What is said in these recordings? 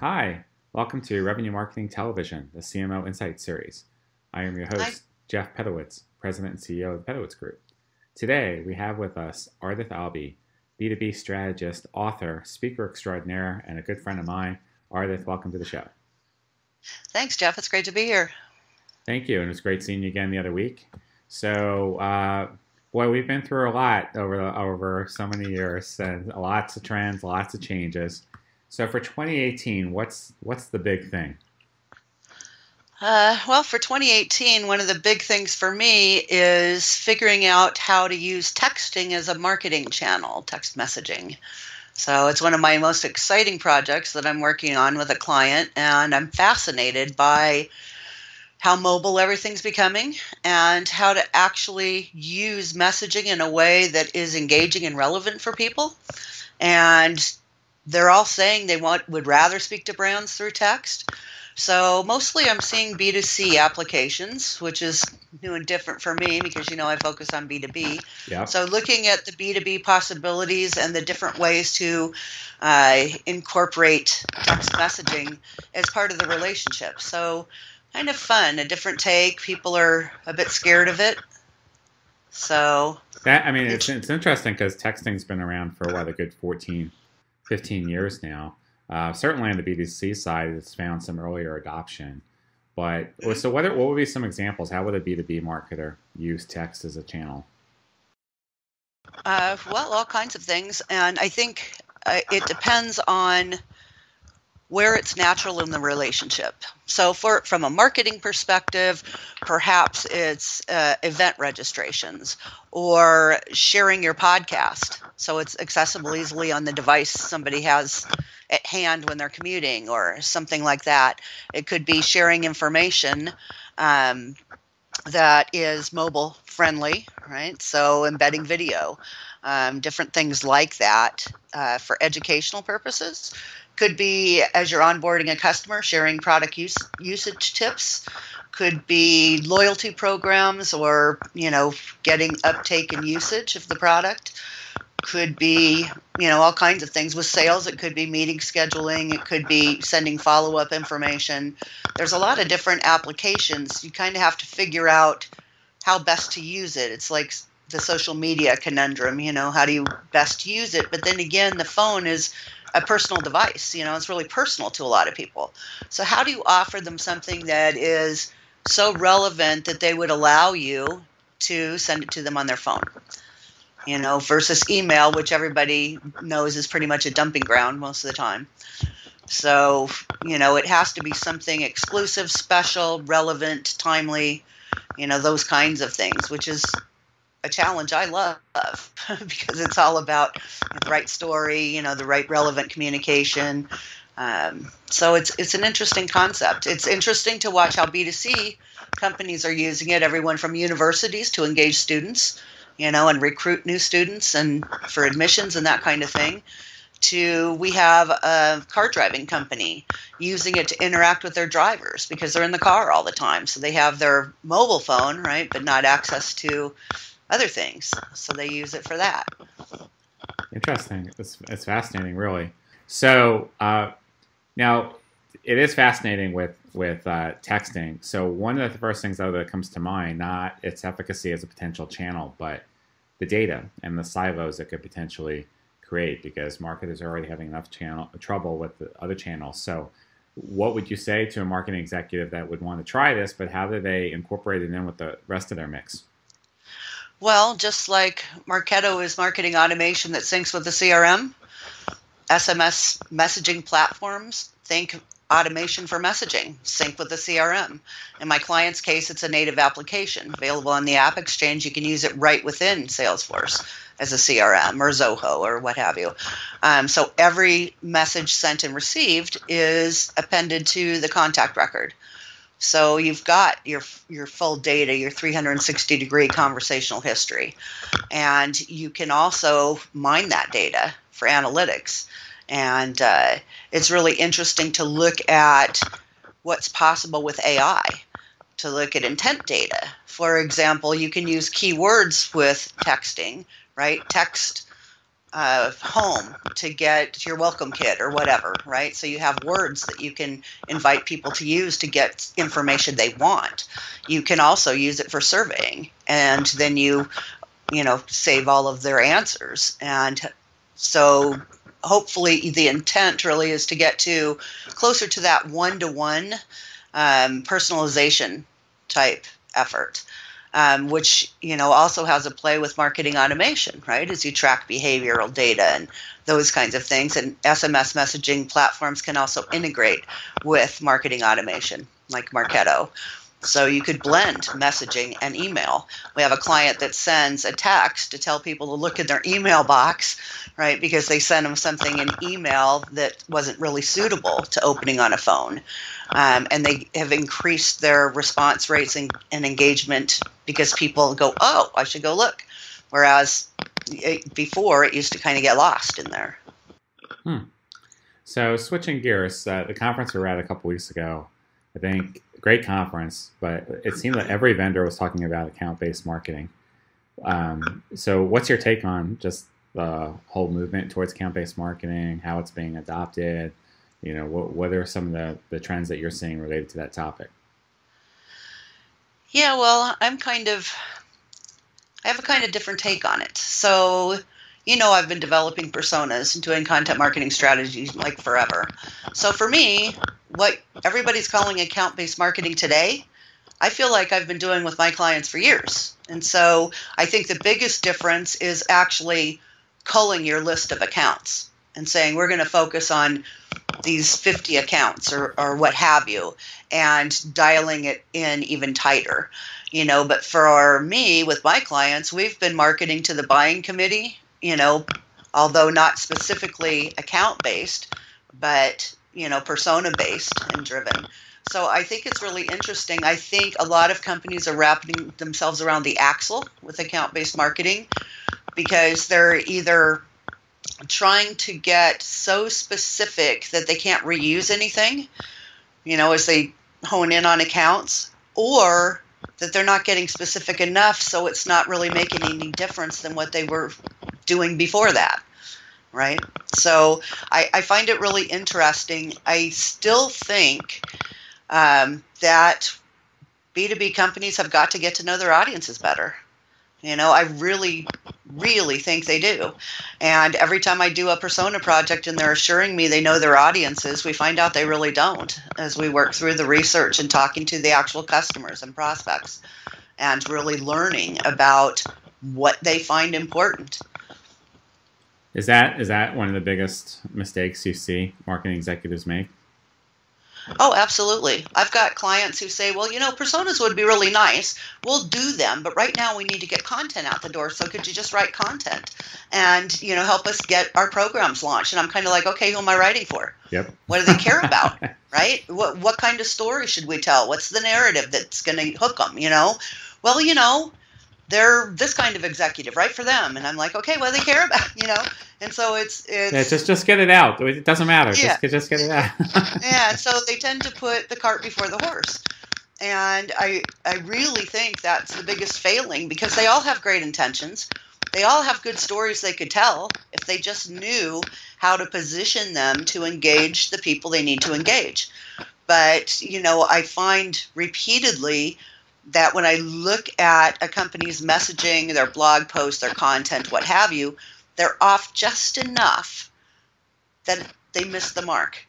Hi, welcome to Revenue Marketing Television, the CMO Insight Series. I am your host, Hi. Jeff Pedowitz, President and CEO of the Pedowitz Group. Today, we have with us Ardith Albee, B2B strategist, author, speaker extraordinaire, and a good friend of mine. Ardith, welcome to the show. Thanks, Jeff. It's great to be here. Thank you, and it was great seeing you again the other week. So, uh, boy, we've been through a lot over over so many years, and lots of trends, lots of changes. So, for 2018, what's what's the big thing? Uh, well, for 2018, one of the big things for me is figuring out how to use texting as a marketing channel, text messaging. So it's one of my most exciting projects that I'm working on with a client, and I'm fascinated by how mobile everything's becoming and how to actually use messaging in a way that is engaging and relevant for people. And they're all saying they want would rather speak to brands through text. So mostly I'm seeing B2C applications, which is new and different for me because you know I focus on B2B. Yeah. So looking at the B2B possibilities and the different ways to uh, incorporate text messaging as part of the relationship. So kind of fun, a different take. People are a bit scared of it. So that I mean it's it's interesting because texting's been around for what a good 14, 15 years now. Uh, certainly on the B2C side, it's found some earlier adoption. But so, what, what would be some examples? How would a B2B marketer use text as a channel? Uh, well, all kinds of things. And I think uh, it depends on where it's natural in the relationship. So, for from a marketing perspective, perhaps it's uh, event registrations or sharing your podcast, so it's accessible easily on the device somebody has at hand when they're commuting or something like that. It could be sharing information. Um, that is mobile friendly, right? So embedding video, um, different things like that uh, for educational purposes. Could be as you're onboarding a customer, sharing product use, usage tips. Could be loyalty programs or, you know, getting uptake and usage of the product. Could be, you know, all kinds of things. With sales, it could be meeting scheduling, it could be sending follow up information. There's a lot of different applications. You kind of have to figure out how best to use it. It's like the social media conundrum, you know, how do you best use it? But then again, the phone is a personal device. You know, it's really personal to a lot of people. So, how do you offer them something that is so relevant that they would allow you to send it to them on their phone? You know, versus email, which everybody knows is pretty much a dumping ground most of the time. So, you know, it has to be something exclusive, special, relevant, timely, you know, those kinds of things, which is a challenge I love because it's all about the right story, you know, the right relevant communication. Um, so it's it's an interesting concept. It's interesting to watch how B2C companies are using it. Everyone from universities to engage students, you know, and recruit new students and for admissions and that kind of thing. To we have a car driving company using it to interact with their drivers because they're in the car all the time. So they have their mobile phone, right, but not access to other things. So they use it for that. Interesting. It's, it's fascinating, really. So uh, now it is fascinating with with uh, texting. So one of the first things though that comes to mind, not its efficacy as a potential channel, but the data and the silos it could potentially create because marketers are already having enough channel trouble with the other channels. So what would you say to a marketing executive that would want to try this, but how do they incorporate it in with the rest of their mix? Well, just like Marketo is marketing automation that syncs with the CRM, SMS messaging platforms think automation for messaging, sync with the CRM. In my client's case, it's a native application available on the App Exchange. You can use it right within Salesforce as a CRM or Zoho or what have you. Um, so every message sent and received is appended to the contact record. So you've got your your full data, your 360 degree conversational history, and you can also mine that data for analytics. And uh, it's really interesting to look at what's possible with AI. To look at intent data. For example, you can use keywords with texting, right? Text uh, home to get your welcome kit or whatever, right? So you have words that you can invite people to use to get information they want. You can also use it for surveying, and then you, you know, save all of their answers. And so hopefully the intent really is to get to closer to that one to one personalization type effort um, which you know also has a play with marketing automation, right? As you track behavioral data and those kinds of things, and SMS messaging platforms can also integrate with marketing automation, like Marketo. So you could blend messaging and email. We have a client that sends a text to tell people to look in their email box, right? Because they sent them something in email that wasn't really suitable to opening on a phone. Um, and they have increased their response rates and, and, engagement because people go, oh, I should go look. Whereas it, before it used to kind of get lost in there. Hmm. So switching gears, uh, the conference we were at a couple weeks ago, I think great conference, but it seemed that every vendor was talking about account-based marketing. Um, so what's your take on just the whole movement towards account-based marketing, how it's being adopted? You know, what, what are some of the, the trends that you're seeing related to that topic? Yeah, well, I'm kind of, I have a kind of different take on it. So, you know, I've been developing personas and doing content marketing strategies like forever. So for me, what everybody's calling account based marketing today, I feel like I've been doing with my clients for years. And so I think the biggest difference is actually culling your list of accounts and saying we're going to focus on these 50 accounts or, or what have you and dialing it in even tighter you know but for me with my clients we've been marketing to the buying committee you know although not specifically account based but you know persona based and driven so i think it's really interesting i think a lot of companies are wrapping themselves around the axle with account based marketing because they're either trying to get so specific that they can't reuse anything, you know, as they hone in on accounts, or that they're not getting specific enough so it's not really making any difference than what they were doing before that. Right? So I, I find it really interesting. I still think um, that B2B companies have got to get to know their audiences better. You know, I really, really think they do. And every time I do a persona project and they're assuring me they know their audiences, we find out they really don't as we work through the research and talking to the actual customers and prospects and really learning about what they find important. Is that is that one of the biggest mistakes you see marketing executives make? Oh, absolutely. I've got clients who say, well, you know, personas would be really nice. We'll do them, but right now we need to get content out the door. So could you just write content and, you know, help us get our programs launched? And I'm kind of like, okay, who am I writing for? Yep. What do they care about? right? What, what kind of story should we tell? What's the narrative that's going to hook them, you know? Well, you know, they're this kind of executive, right for them. And I'm like, okay, what do they care about, you know? And so it's it's yeah, just just get it out. It doesn't matter. Yeah. Just just get it out. yeah. So they tend to put the cart before the horse, and I I really think that's the biggest failing because they all have great intentions. They all have good stories they could tell if they just knew how to position them to engage the people they need to engage. But you know, I find repeatedly that when I look at a company's messaging, their blog posts, their content, what have you, they're off just enough that they miss the mark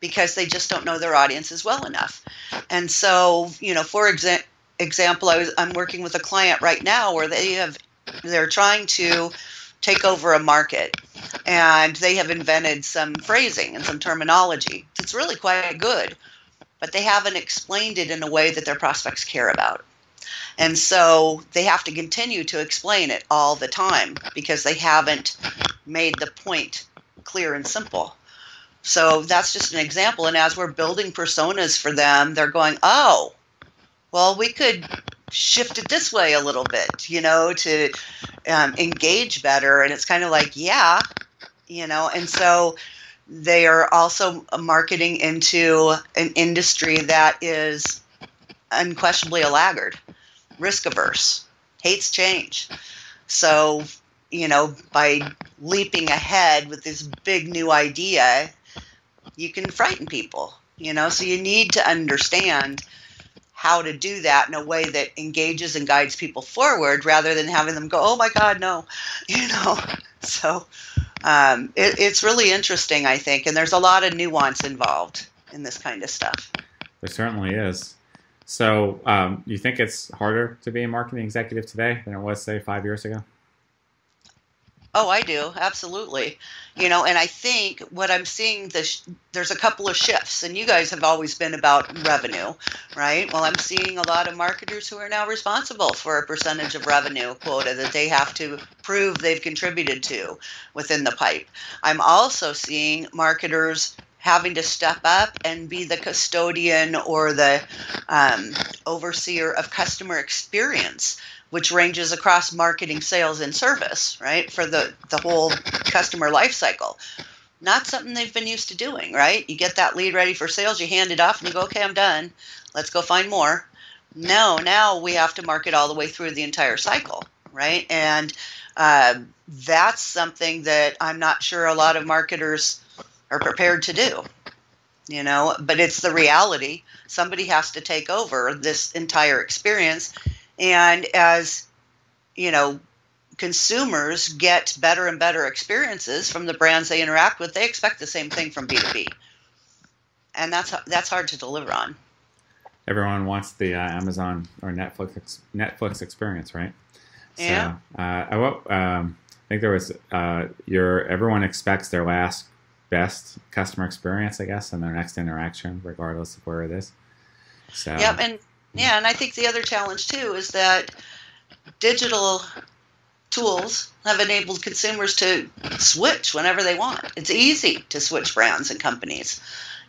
because they just don't know their audiences well enough. And so, you know, for exa- example, I was, I'm working with a client right now where they have they're trying to take over a market and they have invented some phrasing and some terminology. It's really quite good, but they haven't explained it in a way that their prospects care about. And so they have to continue to explain it all the time because they haven't made the point clear and simple. So that's just an example. And as we're building personas for them, they're going, oh, well, we could shift it this way a little bit, you know, to um, engage better. And it's kind of like, yeah, you know, and so they are also marketing into an industry that is unquestionably a laggard risk averse, hates change. So, you know, by leaping ahead with this big new idea, you can frighten people, you know? So you need to understand how to do that in a way that engages and guides people forward rather than having them go, oh my God, no, you know? So um, it, it's really interesting, I think, and there's a lot of nuance involved in this kind of stuff. There certainly is. So, um, you think it's harder to be a marketing executive today than it was, say, five years ago? Oh, I do absolutely. You know, and I think what I'm seeing this there's a couple of shifts, and you guys have always been about revenue, right? Well, I'm seeing a lot of marketers who are now responsible for a percentage of revenue quota that they have to prove they've contributed to within the pipe. I'm also seeing marketers having to step up and be the custodian or the um, overseer of customer experience which ranges across marketing sales and service right for the, the whole customer life cycle. Not something they've been used to doing right? You get that lead ready for sales you hand it off and you go okay i'm done. Let's go find more. No now we have to market all the way through the entire cycle right? And uh, that's something that i'm not sure a lot of marketers are prepared to do you know? But it's the reality. Somebody has to take over this entire experience and as you know consumers get better and better experiences from the brands they interact with they expect the same thing from b2b and that's that's hard to deliver on everyone wants the uh, amazon or netflix netflix experience right yeah so, uh, I, um, I think there was uh, your everyone expects their last best customer experience, I guess, in their next interaction, regardless of where it is. So. Yep, and yeah, and I think the other challenge too is that digital tools have enabled consumers to switch whenever they want. It's easy to switch brands and companies.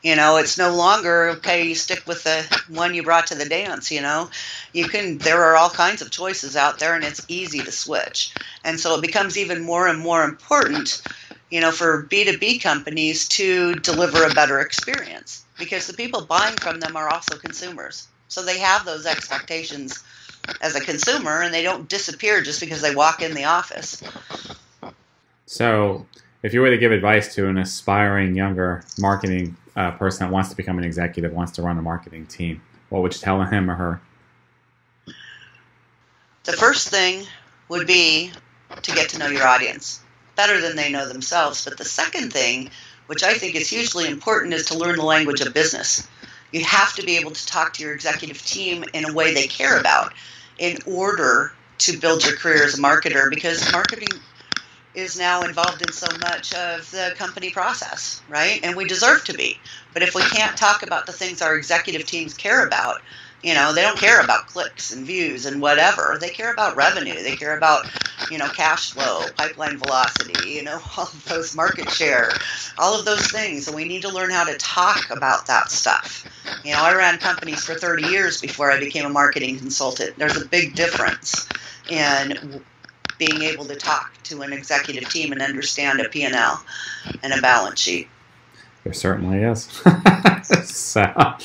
You know, it's no longer okay. You stick with the one you brought to the dance. You know, you can. There are all kinds of choices out there, and it's easy to switch. And so it becomes even more and more important you know, for B2B companies to deliver a better experience because the people buying from them are also consumers. So they have those expectations as a consumer and they don't disappear just because they walk in the office. So, if you were to give advice to an aspiring younger marketing uh, person that wants to become an executive, wants to run a marketing team, what would you tell him or her? The first thing would be to get to know your audience better than they know themselves. But the second thing, which I think is hugely important, is to learn the language of business. You have to be able to talk to your executive team in a way they care about in order to build your career as a marketer because marketing is now involved in so much of the company process, right? And we deserve to be. But if we can't talk about the things our executive teams care about, you know, they don't care about clicks and views and whatever. They care about revenue. They care about, you know, cash flow, pipeline velocity, you know, all of those market share, all of those things. And we need to learn how to talk about that stuff. You know, I ran companies for 30 years before I became a marketing consultant. There's a big difference in being able to talk to an executive team and understand a P&L and a balance sheet. There certainly is. so,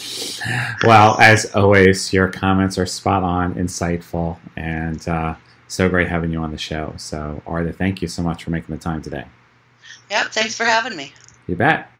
well, as always, your comments are spot on, insightful, and uh, so great having you on the show. So, Arda, thank you so much for making the time today. Yep, thanks for having me. You bet.